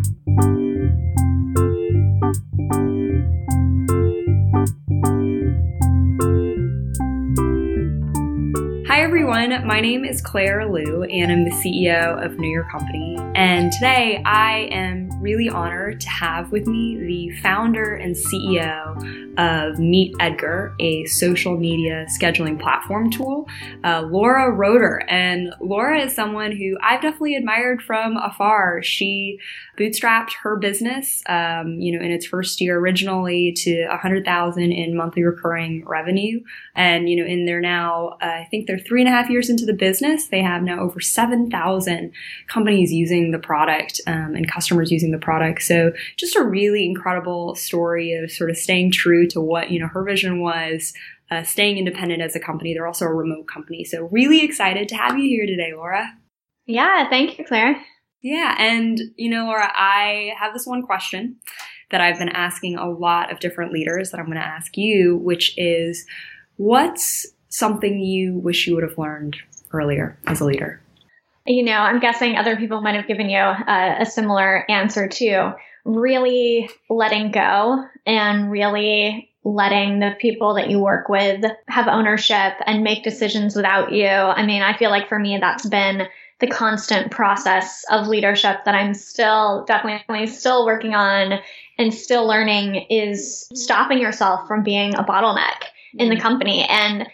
Hi, everyone. My name is Claire Lew, and I'm the CEO of Know Your Company. And today I am really honored to have with me the founder and CEO of MeetEdgar, a social media scheduling platform tool, uh, Laura Roeder. And Laura is someone who I've definitely admired from afar. She bootstrapped her business, um, you know, in its first year originally to 100,000 in monthly recurring revenue. And, you know, in there now, uh, I think they're three and a half years into the business. They have now over 7,000 companies using the product um, and customers using the product. So just a really incredible story of sort of staying true to what, you know, her vision was, uh, staying independent as a company. They're also a remote company. So really excited to have you here today, Laura. Yeah, thank you, Claire. Yeah, and you know, Laura, I have this one question that I've been asking a lot of different leaders that I'm going to ask you, which is what's something you wish you would have learned earlier as a leader? You know, I'm guessing other people might have given you a, a similar answer too. Really letting go and really letting the people that you work with have ownership and make decisions without you. I mean, I feel like for me, that's been the constant process of leadership that I'm still definitely still working on and still learning is stopping yourself from being a bottleneck in the mm. company. And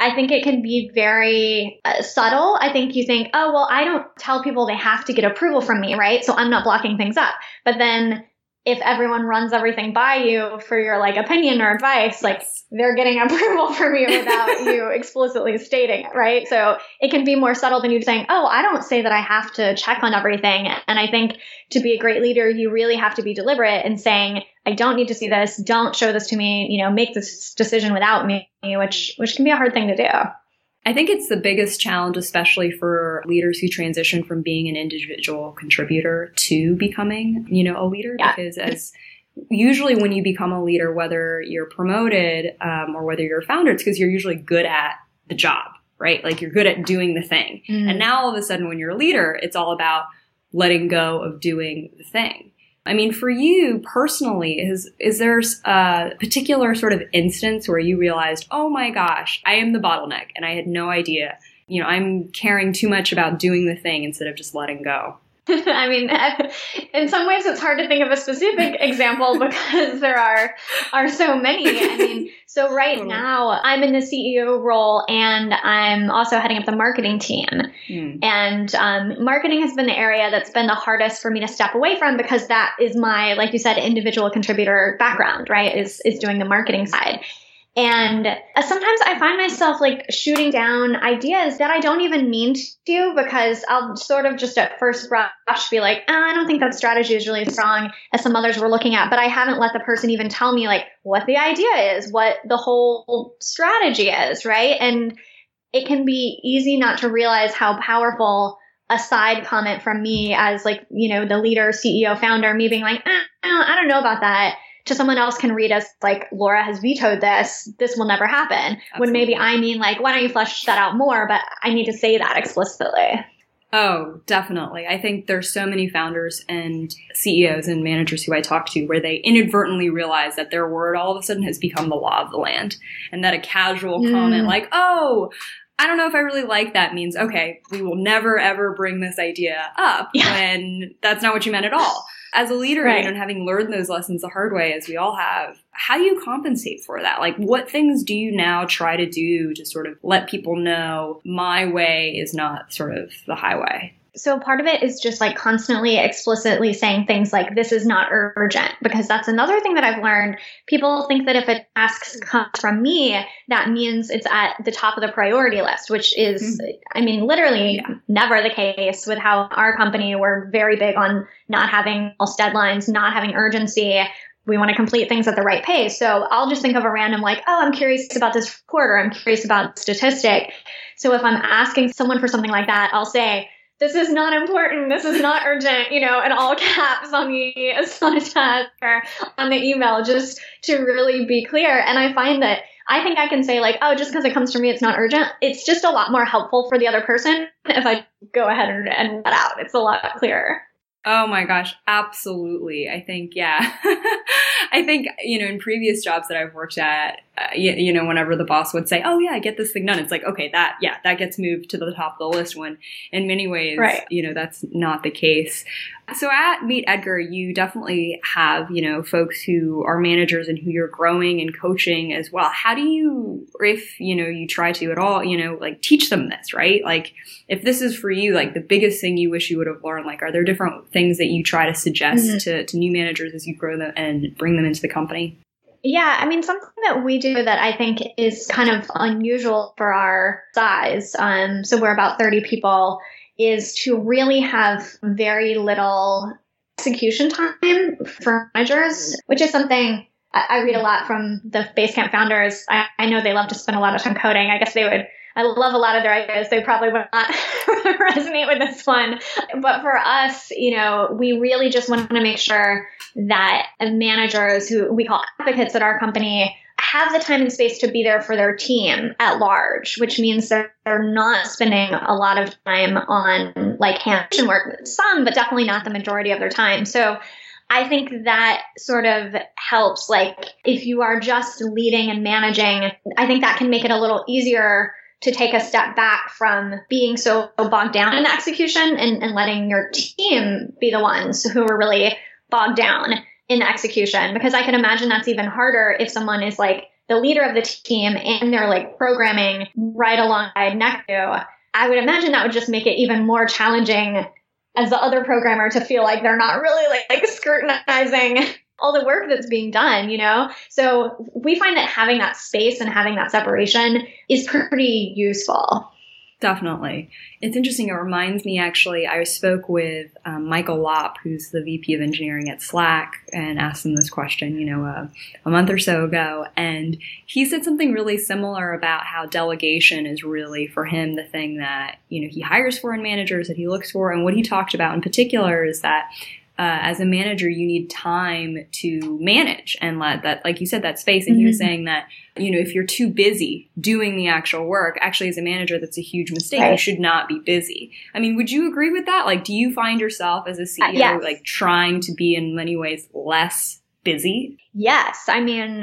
I think it can be very uh, subtle. I think you think, oh, well, I don't tell people they have to get approval from me, right? So I'm not blocking things up. But then if everyone runs everything by you for your like opinion or advice, like they're getting approval from you without you explicitly stating it, right? So it can be more subtle than you saying, "Oh, I don't say that I have to check on everything." And I think to be a great leader, you really have to be deliberate in saying, "I don't need to see this. Don't show this to me. You know, make this decision without me," which which can be a hard thing to do. I think it's the biggest challenge, especially for leaders who transition from being an individual contributor to becoming, you know, a leader. Yeah. Because as usually when you become a leader, whether you're promoted um, or whether you're a founder, it's because you're usually good at the job, right? Like you're good at doing the thing. Mm. And now all of a sudden, when you're a leader, it's all about letting go of doing the thing. I mean, for you personally, is is there a particular sort of instance where you realized, oh my gosh, I am the bottleneck, and I had no idea. You know, I'm caring too much about doing the thing instead of just letting go. I mean, in some ways, it's hard to think of a specific example because there are are so many. I mean, so right now I'm in the CEO role and I'm also heading up the marketing team. Mm. And um, marketing has been the area that's been the hardest for me to step away from because that is my, like you said, individual contributor background. Right? Is is doing the marketing side. And uh, sometimes I find myself like shooting down ideas that I don't even mean to because I'll sort of just at first brush be like, oh, I don't think that strategy is really as strong as some others were looking at, but I haven't let the person even tell me like what the idea is, what the whole strategy is, right? And it can be easy not to realize how powerful a side comment from me as like, you know, the leader, CEO, founder, me being like, eh, I don't know about that to someone else can read as like Laura has vetoed this. This will never happen. Absolutely. When maybe I mean like, why don't you flesh that out more? But I need to say that explicitly. Oh, definitely. I think there's so many founders and CEOs and managers who I talk to where they inadvertently realize that their word all of a sudden has become the law of the land. And that a casual mm. comment like, oh, I don't know if I really like that means, okay, we will never ever bring this idea up yeah. when that's not what you meant at all as a leader right. and having learned those lessons the hard way as we all have how do you compensate for that like what things do you now try to do to sort of let people know my way is not sort of the highway so part of it is just like constantly explicitly saying things like this is not urgent because that's another thing that I've learned. People think that if a task comes from me, that means it's at the top of the priority list, which is mm-hmm. I mean literally yeah. never the case with how our company we're very big on not having false deadlines, not having urgency. We want to complete things at the right pace. So I'll just think of a random like, oh, I'm curious about this report or I'm curious about statistic. So if I'm asking someone for something like that, I'll say, this is not important. This is not urgent, you know, in all caps on the task or on the email, just to really be clear. And I find that I think I can say like, oh, just because it comes from me, it's not urgent. It's just a lot more helpful for the other person if I go ahead and, and that out. It's a lot clearer. Oh my gosh, absolutely. I think, yeah. I think, you know, in previous jobs that I've worked at, uh, you, you, know, whenever the boss would say, oh yeah, get this thing done, it's like, okay, that, yeah, that gets moved to the top of the list when in many ways, right. you know, that's not the case. So at MeetEdgar, you definitely have, you know, folks who are managers and who you're growing and coaching as well. How do you, if, you know, you try to at all, you know, like teach them this, right? Like if this is for you, like the biggest thing you wish you would have learned, like are there different things that you try to suggest mm-hmm. to, to new managers as you grow them and bring them into the company? Yeah, I mean, something that we do that I think is kind of unusual for our size. Um, so we're about 30 people is to really have very little execution time for managers, which is something I, read a lot from the Basecamp founders. I, I know they love to spend a lot of time coding. I guess they would I love a lot of their ideas. They probably would not resonate with this one. But for us, you know, we really just want to make sure that managers who we call advocates at our company have the time and space to be there for their team at large, which means they're, they're not spending a lot of time on like hand work, some, but definitely not the majority of their time. So I think that sort of helps. Like if you are just leading and managing, I think that can make it a little easier to take a step back from being so bogged down in execution and, and letting your team be the ones who are really bogged down in execution because I can imagine that's even harder if someone is like the leader of the team and they're like programming right alongside next. I would imagine that would just make it even more challenging as the other programmer to feel like they're not really like, like scrutinizing all the work that's being done, you know? So we find that having that space and having that separation is pretty useful. Definitely. It's interesting. It reminds me actually, I spoke with um, Michael Lopp, who's the VP of engineering at Slack, and asked him this question, you know, uh, a month or so ago. And he said something really similar about how delegation is really for him the thing that, you know, he hires for in managers that he looks for. And what he talked about in particular is that uh, as a manager, you need time to manage and let that, like you said, that space. And mm-hmm. he was mm-hmm. saying that, you know, if you're too busy doing the actual work, actually as a manager, that's a huge mistake. Right. You should not be busy. I mean, would you agree with that? Like, do you find yourself as a CEO, uh, yes. like trying to be in many ways less busy? Yes. I mean,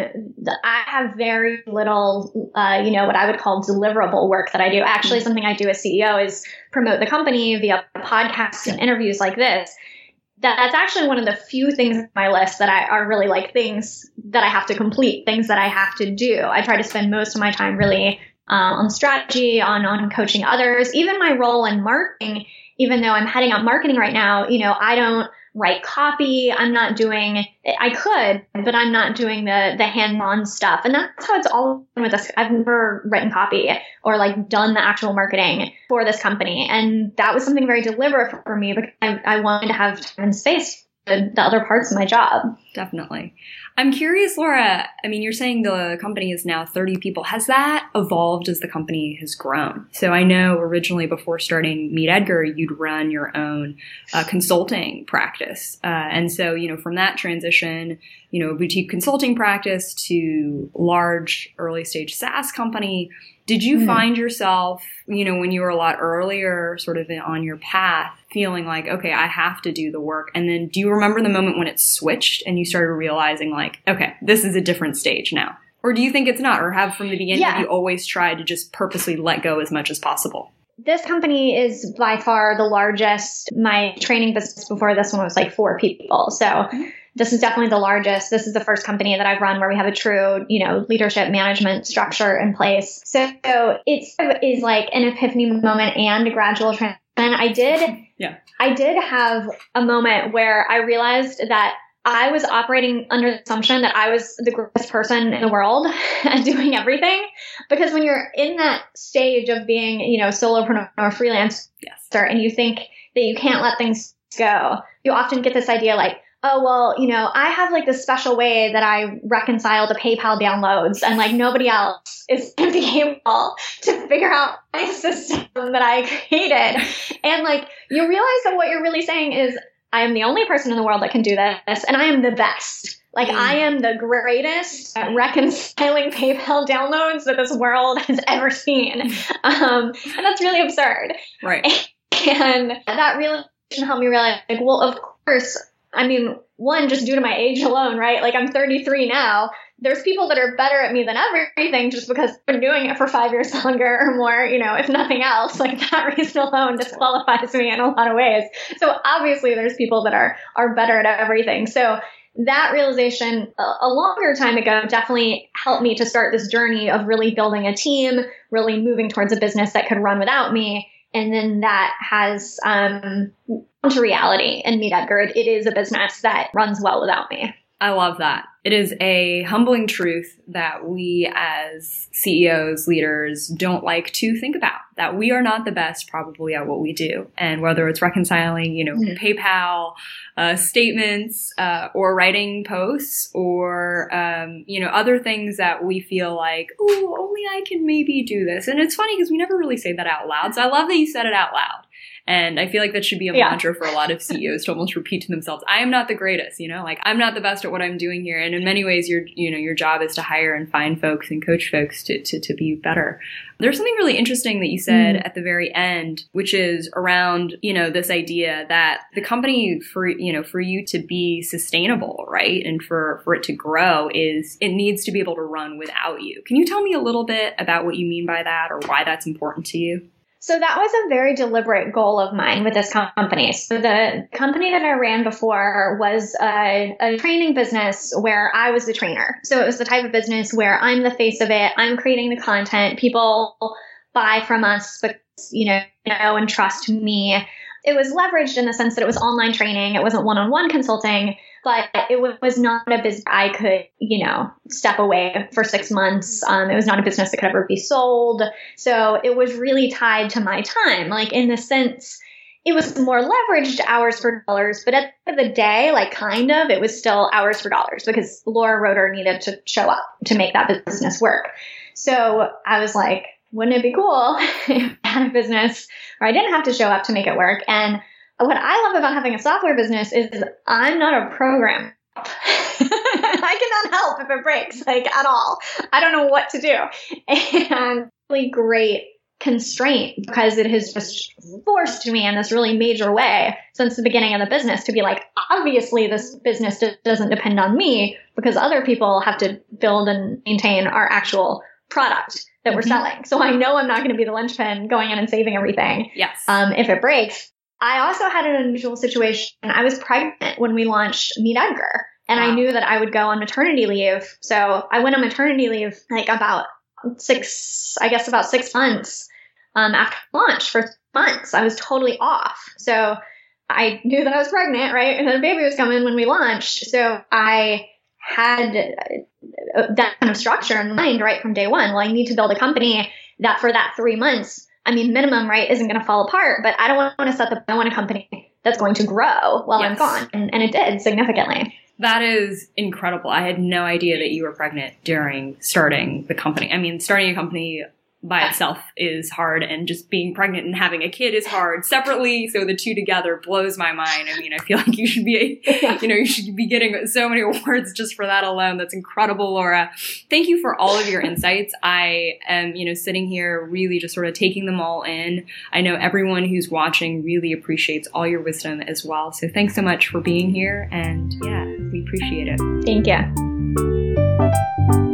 I have very little, uh, you know, what I would call deliverable work that I do. Actually, mm-hmm. something I do as CEO is promote the company via podcasts and interviews like this that's actually one of the few things on my list that I are really like things that I have to complete, things that I have to do. I try to spend most of my time really uh, on strategy, on on coaching others. Even my role in marketing, even though I'm heading up marketing right now, you know, I don't write copy. I'm not doing, I could, but I'm not doing the, the hand on stuff. And that's how it's all with us. I've never written copy or like done the actual marketing for this company. And that was something very deliberate for me because I, I wanted to have time and space the, the other parts of my job. Definitely. I'm curious, Laura. I mean, you're saying the company is now 30 people. Has that evolved as the company has grown? So I know originally before starting MeetEdgar, you'd run your own uh, consulting practice. Uh, and so, you know, from that transition, you know, boutique consulting practice to large early stage SaaS company, did you mm-hmm. find yourself, you know, when you were a lot earlier, sort of on your path, feeling like, okay, I have to do the work? And then do you remember the moment when it switched and you started realizing, like, okay, this is a different stage now? Or do you think it's not? Or have from the beginning, yeah. you always tried to just purposely let go as much as possible? This company is by far the largest. My training business before this one was like four people. So, mm-hmm this is definitely the largest. This is the first company that I've run where we have a true, you know, leadership management structure in place. So it's is like an epiphany moment and a gradual transition. I did, yeah, I did have a moment where I realized that I was operating under the assumption that I was the greatest person in the world and doing everything. Because when you're in that stage of being, you know, solopreneur or freelancer, yes. and you think that you can't let things go, you often get this idea like, oh well you know i have like this special way that i reconcile the paypal downloads and like nobody else is going to be able to figure out my system that i created and like you realize that what you're really saying is i am the only person in the world that can do this and i am the best like mm. I am the greatest at reconciling PayPal downloads that this world has ever seen, um, and that's really absurd. Right. And that really helped me realize, like, well, of course, I mean, one, just due to my age alone, right? Like I'm 33 now. There's people that are better at me than everything just because I've been doing it for five years longer or more, you know, if nothing else. Like that reason alone disqualifies me in a lot of ways. So obviously there's people that are are better at everything. So that realization a, longer time ago definitely helped me to start this journey of really building a team, really moving towards a business that could run without me and then that has um, to reality and MeetEdgar. It is a business that runs well without me. I love that. It is a humbling truth that we as CEOs, leaders, don't like to think about. That we are not the best probably at what we do. And whether it's reconciling, you know, mm-hmm. PayPal uh, statements uh, or writing posts or, um, you know, other things that we feel like, oh, only I can maybe do this. And it's funny because we never really say that out loud. So I love that you said it out loud. And I feel like that should be a yeah. mantra for a lot of CEOs to almost repeat to themselves, I am not the greatest, you know, like I'm not the best at what I'm doing here. And in many ways, your, you know, your job is to hire and find folks and coach folks to, to, to be better. There's something really interesting that you said mm. at the very end, which is around, you know, this idea that the company for, you know, for you to be sustainable, right? And for, for it to grow is it needs to be able to run without you. Can you tell me a little bit about what you mean by that or why that's important to you? So that was a very deliberate goal of mine with this company. So the company that I ran before was a, a, training business where I was the trainer. So it was the type of business where I'm the face of it. I'm creating the content. People buy from us, but you know, know and trust me. It was leveraged in the sense that it was online training. It wasn't one-on-one consulting but it was not a business I could, you know, step away for six months. Um, it was not a business that could ever be sold. So it was really tied to my time. Like in the sense, it was more leveraged hours for dollars, but at the end of the day, like kind of, it was still hours for dollars because Laura Roeder needed to show up to make that business work. So I was like, wouldn't it be cool if I had a business where I didn't have to show up to make it work? And what I love about having a software business is I'm not a programmer. I cannot help if it breaks, like at all. I don't know what to do. And really great constraint because it has just forced me in this really major way since the beginning of the business to be like, obviously, this business doesn't depend on me because other people have to build and maintain our actual product that mm-hmm. we're selling. So I know I'm not going to be the linchpin going in and saving everything. Yes. Um, if it breaks, I also had an unusual situation. I was pregnant when we launched MeetEdgar, and wow. I knew that I would go on maternity leave. So I went on maternity leave like about six, I guess about six months um, after launch for months. I was totally off. So I knew that I was pregnant, right? And then a baby was coming when we launched. So I had that kind of structure in mind right from day one. Well, I need to build a company that for that three months I mean, minimum, right, isn't going to fall apart, but I don't want to set the, I want a company that's going to grow while yes. I'm gone. And, and it did significantly. That is incredible. I had no idea that you were pregnant during starting the company. I mean, starting a company by ah. itself is hard and just being pregnant and having a kid is hard separately so the two together blows my mind. I mean i feel like you should be you know you should be getting so many awards just for that alone. That's incredible laura. Thank you for all of your insights. I am you know sitting here really just sort of taking them all in. I know everyone who's watching really appreciates all your wisdom as well. So thanks so much for being here and yeah we appreciate it. Thank you